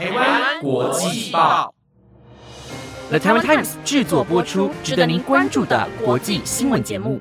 台湾国际报，The Taiwan Times 制作播出，值得您关注的国际新闻节目。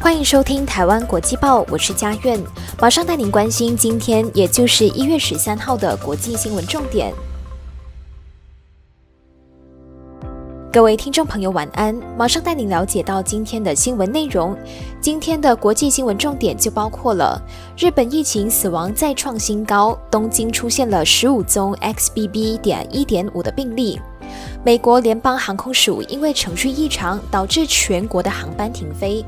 欢迎收听台湾国际报，我是佳苑，马上带您关心今天，也就是一月十三号的国际新闻重点。各位听众朋友，晚安！马上带您了解到今天的新闻内容。今天的国际新闻重点就包括了：日本疫情死亡再创新高，东京出现了十五宗 XBB. 点一点五的病例；美国联邦航空署因为程序异常导致全国的航班停飞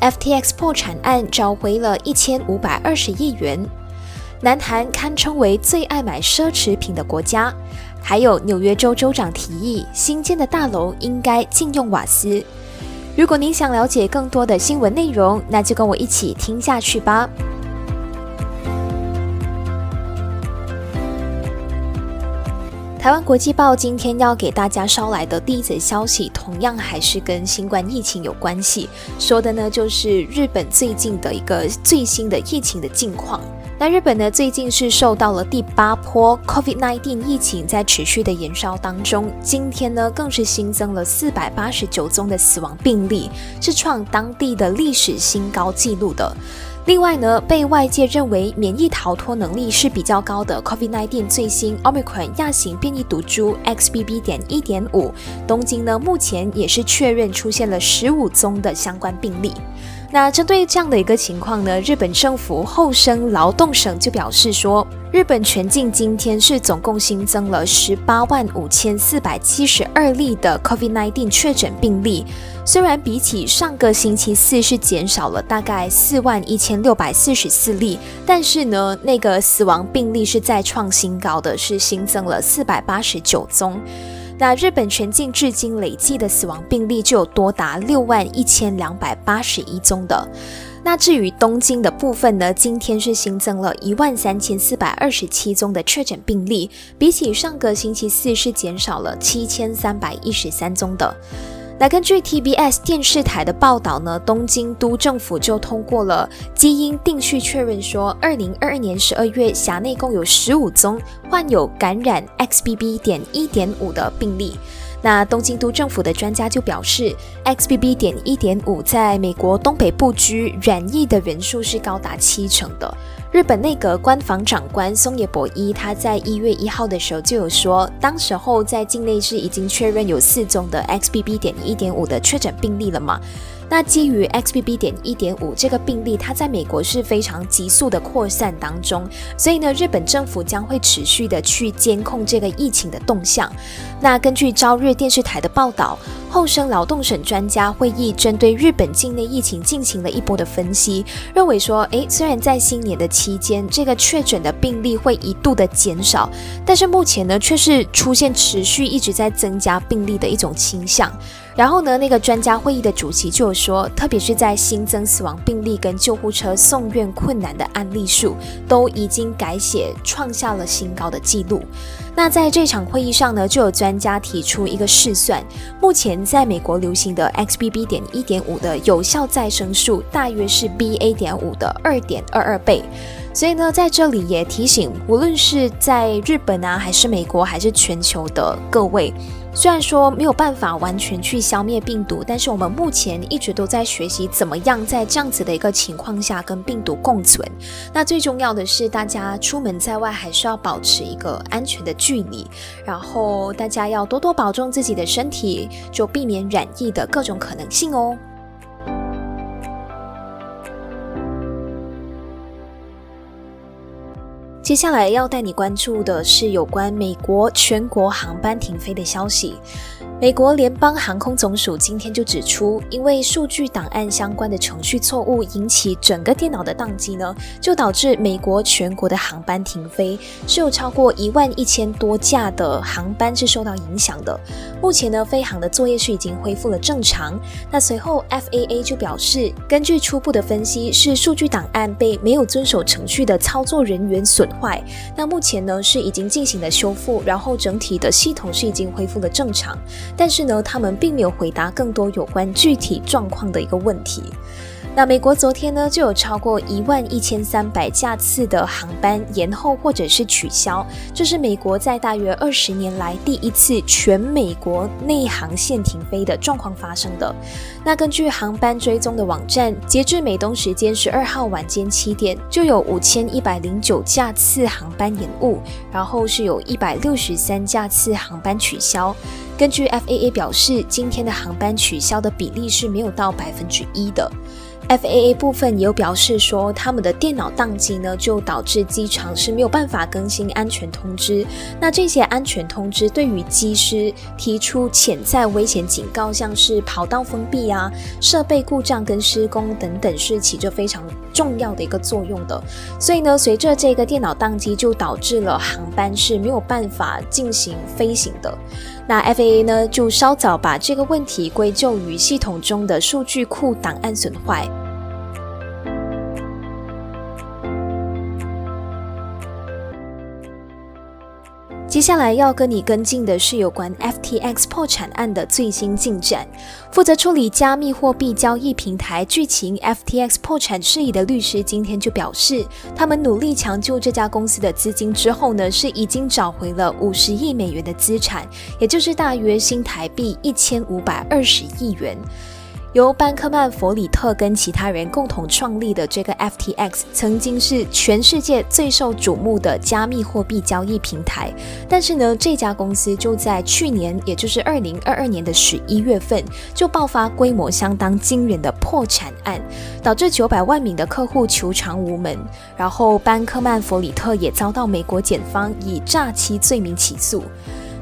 ；FTX 破产案找回了一千五百二十亿元；南韩堪称为最爱买奢侈品的国家。还有纽约州州长提议，新建的大楼应该禁用瓦斯。如果您想了解更多的新闻内容，那就跟我一起听下去吧。台湾国际报今天要给大家捎来的第一则消息，同样还是跟新冠疫情有关系，说的呢就是日本最近的一个最新的疫情的近况。那日本呢，最近是受到了第八波 COVID-19 疫情在持续的延烧当中，今天呢更是新增了四百八十九宗的死亡病例，是创当地的历史新高纪录的。另外呢，被外界认为免疫逃脱能力是比较高的 COVID-19 最新 Omicron 亚型变异毒株 XBB. 点一点五，东京呢目前也是确认出现了十五宗的相关病例。那针对这样的一个情况呢，日本政府厚生劳动省就表示说，日本全境今天是总共新增了十八万五千四百七十二例的 COVID-19 确诊病例，虽然比起上个星期四是减少了大概四万一千六百四十四例，但是呢，那个死亡病例是再创新高的，是新增了四百八十九宗。那日本全境至今累计的死亡病例就有多达六万一千两百八十一宗的。那至于东京的部分呢，今天是新增了一万三千四百二十七宗的确诊病例，比起上个星期四是减少了七千三百一十三宗的。那根据 TBS 电视台的报道呢，东京都政府就通过了基因定序确认，说二零二二年十二月辖内共有十五宗患有感染 XBB. 点一点五的病例。那东京都政府的专家就表示，XBB. 点一点五在美国东北部居染疫的人数是高达七成的。日本内阁官房长官松野博一，他在一月一号的时候就有说，当时候在境内是已经确认有四宗的 XBB. 点一点五的确诊病例了嘛？那基于 XBB. 点一点五这个病例，它在美国是非常急速的扩散当中，所以呢，日本政府将会持续的去监控这个疫情的动向。那根据朝日电视台的报道。厚生劳动省专家会议针对日本境内疫情进行了一波的分析，认为说，诶，虽然在新年的期间，这个确诊的病例会一度的减少，但是目前呢，却是出现持续一直在增加病例的一种倾向。然后呢，那个专家会议的主席就说，特别是在新增死亡病例跟救护车送院困难的案例数，都已经改写创下了新高的记录。那在这场会议上呢，就有专家提出一个试算，目前在美国流行的 XBB. 点一点五的有效再生数，大约是 BA. 点五的二点二二倍。所以呢，在这里也提醒，无论是在日本啊，还是美国，还是全球的各位。虽然说没有办法完全去消灭病毒，但是我们目前一直都在学习怎么样在这样子的一个情况下跟病毒共存。那最重要的是，大家出门在外还是要保持一个安全的距离，然后大家要多多保重自己的身体，就避免染疫的各种可能性哦。接下来要带你关注的是有关美国全国航班停飞的消息。美国联邦航空总署今天就指出，因为数据档案相关的程序错误引起整个电脑的宕机呢，就导致美国全国的航班停飞，是有超过一万一千多架的航班是受到影响的。目前呢，飞航的作业是已经恢复了正常。那随后 FAA 就表示，根据初步的分析，是数据档案被没有遵守程序的操作人员损坏。那目前呢，是已经进行了修复，然后整体的系统是已经恢复了正常。但是呢，他们并没有回答更多有关具体状况的一个问题。那美国昨天呢，就有超过一万一千三百架次的航班延后或者是取消，这是美国在大约二十年来第一次全美国内航线停飞的状况发生的。那根据航班追踪的网站，截至美东时间十二号晚间七点，就有五千一百零九架次航班延误，然后是有一百六十三架次航班取消。根据 FAA 表示，今天的航班取消的比例是没有到百分之一的。FAA 部分也有表示说，他们的电脑宕机呢，就导致机场是没有办法更新安全通知。那这些安全通知对于机师提出潜在危险警告，像是跑道封闭啊、设备故障跟施工等等，是起着非常重要的一个作用的。所以呢，随着这个电脑宕机，就导致了航班是没有办法进行飞行的。那 FAA 呢，就稍早把这个问题归咎于系统中的数据库档案损坏。接下来要跟你跟进的是有关 FTX 破产案的最新进展。负责处理加密货币交易平台剧情 FTX 破产事宜的律师今天就表示，他们努力抢救这家公司的资金之后呢，是已经找回了五十亿美元的资产，也就是大约新台币一千五百二十亿元。由班克曼弗里特跟其他人共同创立的这个 FTX，曾经是全世界最受瞩目的加密货币交易平台。但是呢，这家公司就在去年，也就是二零二二年的十一月份，就爆发规模相当惊人的破产案，导致九百万名的客户求偿无门。然后，班克曼弗里特也遭到美国检方以诈欺罪名起诉。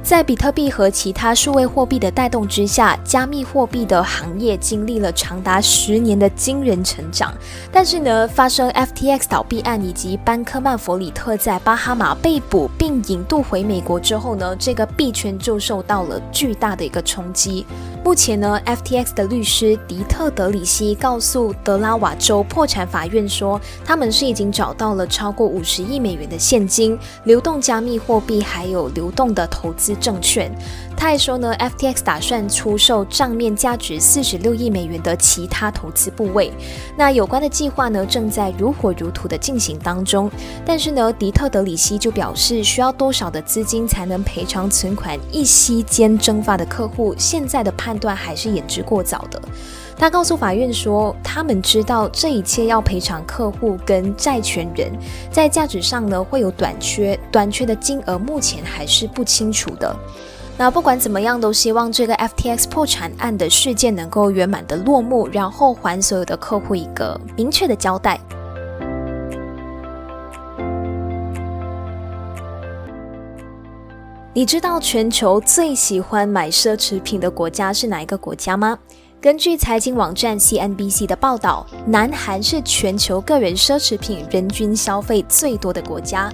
在比特币和其他数位货币的带动之下，加密货币的行业经历了长达十年的惊人成长。但是呢，发生 FTX 倒闭案以及班科曼弗里特在巴哈马被捕并引渡回美国之后呢，这个币圈就受到了巨大的一个冲击。目前呢，FTX 的律师迪特德里希告诉德拉瓦州破产法院说，他们是已经找到了超过五十亿美元的现金、流动加密货币还有流动的投资证券。他还说呢，FTX 打算出售账面价值四十六亿美元的其他投资部位。那有关的计划呢，正在如火如荼的进行当中。但是呢，迪特德里希就表示，需要多少的资金才能赔偿存款一息间蒸发的客户？现在的判断还是言之过早的。他告诉法院说，他们知道这一切要赔偿客户跟债权人，在价值上呢会有短缺，短缺的金额目前还是不清楚。那不管怎么样，都希望这个 FTX 破产案的事件能够圆满的落幕，然后还所有的客户一个明确的交代。你知道全球最喜欢买奢侈品的国家是哪一个国家吗？根据财经网站 CNBC 的报道，南韩是全球个人奢侈品人均消费最多的国家。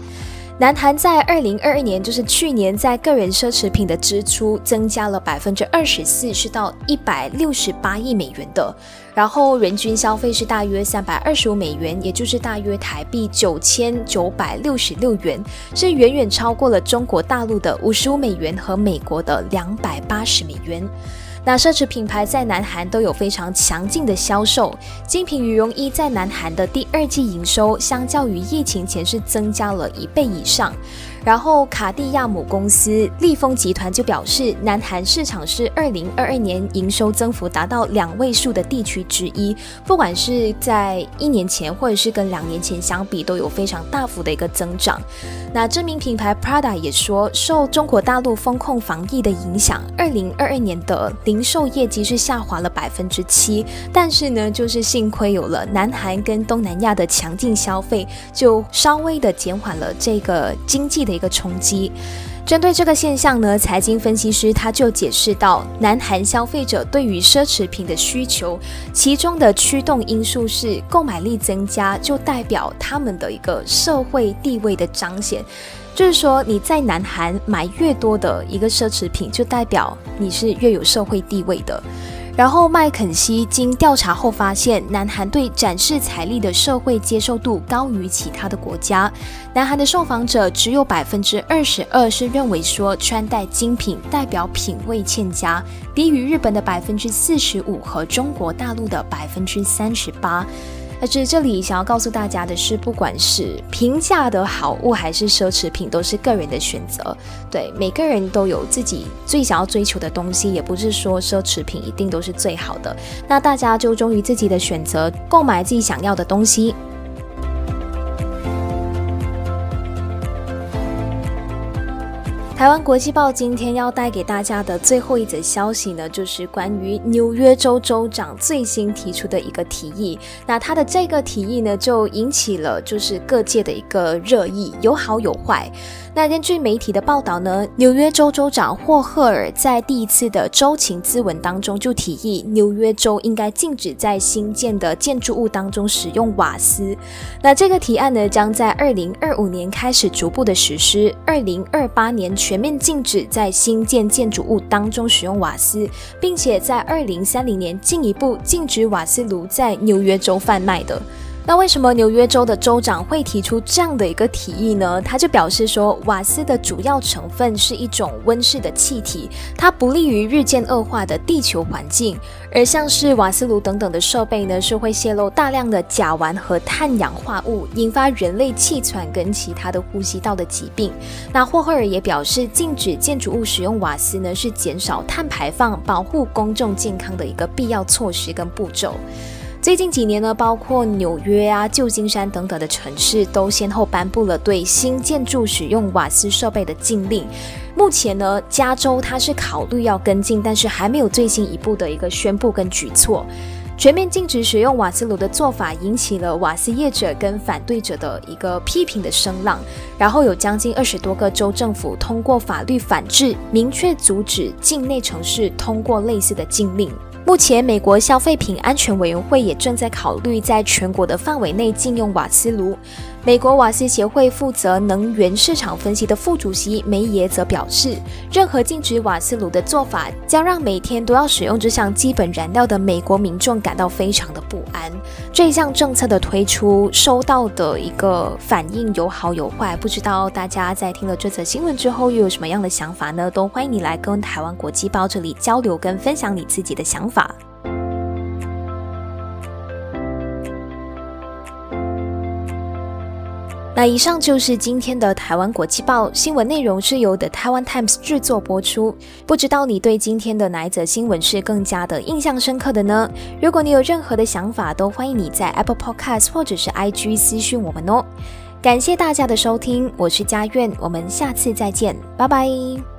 南韩在二零二二年，就是去年，在个人奢侈品的支出增加了百分之二十四，是到一百六十八亿美元的。然后人均消费是大约三百二十五美元，也就是大约台币九千九百六十六元，是远远超过了中国大陆的五十五美元和美国的两百八十美元。那奢侈品牌在南韩都有非常强劲的销售，精品羽绒衣在南韩的第二季营收，相较于疫情前是增加了一倍以上。然后卡地亚母公司利丰集团就表示，南韩市场是二零二二年营收增幅达到两位数的地区之一，不管是在一年前或者是跟两年前相比，都有非常大幅的一个增长。那知名品牌 Prada 也说，受中国大陆风控防疫的影响，二零二二年的零售业绩是下滑了百分之七，但是呢，就是幸亏有了南韩跟东南亚的强劲消费，就稍微的减缓了这个经济。的一个冲击。针对这个现象呢，财经分析师他就解释到，南韩消费者对于奢侈品的需求，其中的驱动因素是购买力增加，就代表他们的一个社会地位的彰显。就是说，你在南韩买越多的一个奢侈品，就代表你是越有社会地位的。然后麦肯锡经调查后发现，南韩对展示财力的社会接受度高于其他的国家。南韩的受访者只有百分之二十二是认为说穿戴精品代表品味欠佳，低于日本的百分之四十五和中国大陆的百分之三十八。而是这里想要告诉大家的是，不管是平价的好物还是奢侈品，都是个人的选择。对，每个人都有自己最想要追求的东西，也不是说奢侈品一定都是最好的。那大家就忠于自己的选择，购买自己想要的东西。台湾国际报今天要带给大家的最后一则消息呢，就是关于纽约州州长最新提出的一个提议。那他的这个提议呢，就引起了就是各界的一个热议，有好有坏。那根据媒体的报道呢，纽约州州长霍赫尔在第一次的州情咨文当中就提议，纽约州应该禁止在新建的建筑物当中使用瓦斯。那这个提案呢，将在二零二五年开始逐步的实施，二零二八年全面禁止在新建建筑物当中使用瓦斯，并且在二零三零年进一步禁止瓦斯炉在纽约州贩卖的。那为什么纽约州的州长会提出这样的一个提议呢？他就表示说，瓦斯的主要成分是一种温室的气体，它不利于日渐恶化的地球环境。而像是瓦斯炉等等的设备呢，是会泄露大量的甲烷和碳氧化物，引发人类气喘跟其他的呼吸道的疾病。那霍赫尔也表示，禁止建筑物使用瓦斯呢，是减少碳排放、保护公众健康的一个必要措施跟步骤。最近几年呢，包括纽约啊、旧金山等等的城市，都先后颁布了对新建筑使用瓦斯设备的禁令。目前呢，加州它是考虑要跟进，但是还没有最新一步的一个宣布跟举措。全面禁止使用瓦斯炉的做法，引起了瓦斯业者跟反对者的一个批评的声浪。然后有将近二十多个州政府通过法律反制，明确阻止境内城市通过类似的禁令。目前，美国消费品安全委员会也正在考虑在全国的范围内禁用瓦斯炉。美国瓦斯协会负责能源市场分析的副主席梅耶则表示，任何禁止瓦斯炉的做法将让每天都要使用这项基本燃料的美国民众感到非常的不安。这项政策的推出收到的一个反应有好有坏，不知道大家在听了这则新闻之后又有什么样的想法呢？都欢迎你来跟台湾国际报这里交流跟分享你自己的想法。那以上就是今天的台湾国际报新闻内容，是由 The Taiwan Times 制作播出。不知道你对今天的哪一则新闻是更加的印象深刻的呢？如果你有任何的想法，都欢迎你在 Apple Podcast 或者是 IG 私讯我们哦。感谢大家的收听，我是佳苑，我们下次再见，拜拜。